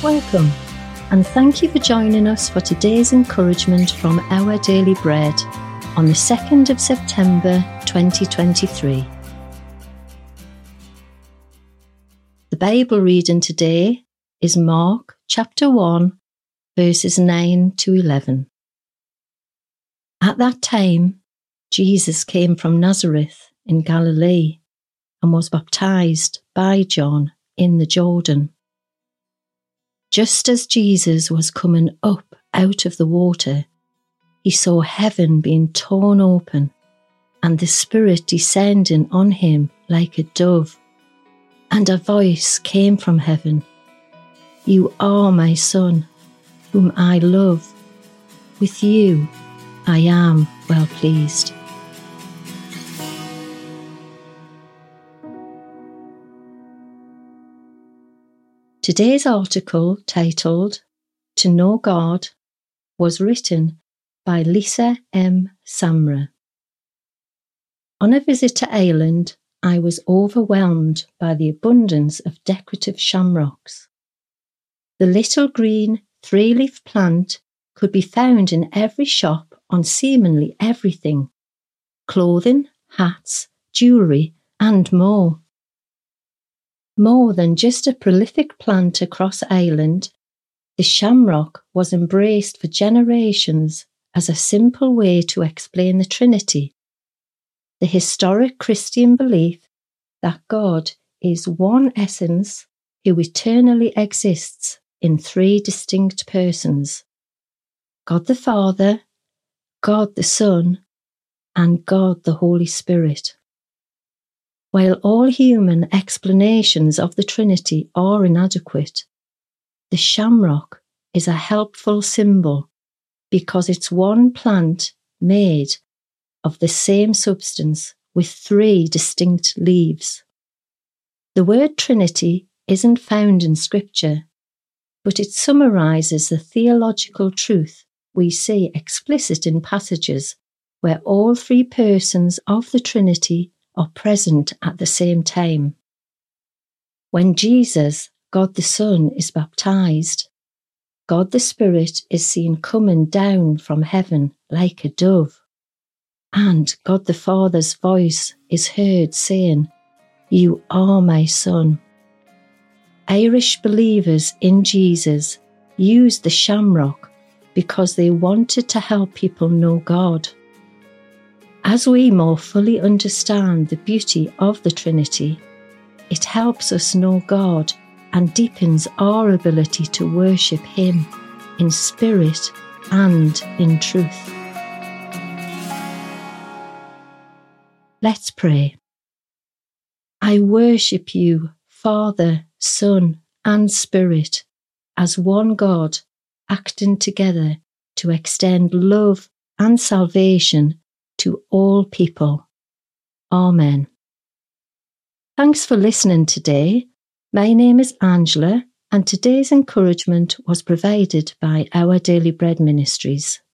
Welcome, and thank you for joining us for today's encouragement from Our Daily Bread on the 2nd of September 2023. The Bible reading today is Mark chapter 1, verses 9 to 11. At that time, Jesus came from Nazareth in Galilee and was baptized by John in the Jordan. Just as Jesus was coming up out of the water, he saw heaven being torn open and the Spirit descending on him like a dove. And a voice came from heaven You are my Son, whom I love. With you I am well pleased. Today's article, titled To Know God, was written by Lisa M. Samra. On a visit to Ireland, I was overwhelmed by the abundance of decorative shamrocks. The little green three leaf plant could be found in every shop on seemingly everything clothing, hats, jewellery, and more more than just a prolific plant across Ireland, the shamrock was embraced for generations as a simple way to explain the Trinity, the historic Christian belief that God is one essence who eternally exists in three distinct persons God the Father, God the Son, and God the Holy Spirit. While all human explanations of the Trinity are inadequate, the shamrock is a helpful symbol because it's one plant made of the same substance with three distinct leaves. The word Trinity isn't found in Scripture, but it summarizes the theological truth we see explicit in passages where all three persons of the Trinity are present at the same time. When Jesus, God the Son, is baptized, God the Spirit is seen coming down from heaven like a dove, and God the Father's voice is heard saying, You are my Son. Irish believers in Jesus used the shamrock because they wanted to help people know God. As we more fully understand the beauty of the Trinity, it helps us know God and deepens our ability to worship Him in spirit and in truth. Let's pray. I worship you, Father, Son, and Spirit, as one God, acting together to extend love and salvation to all people. Amen. Thanks for listening today. My name is Angela, and today's encouragement was provided by Our Daily Bread Ministries.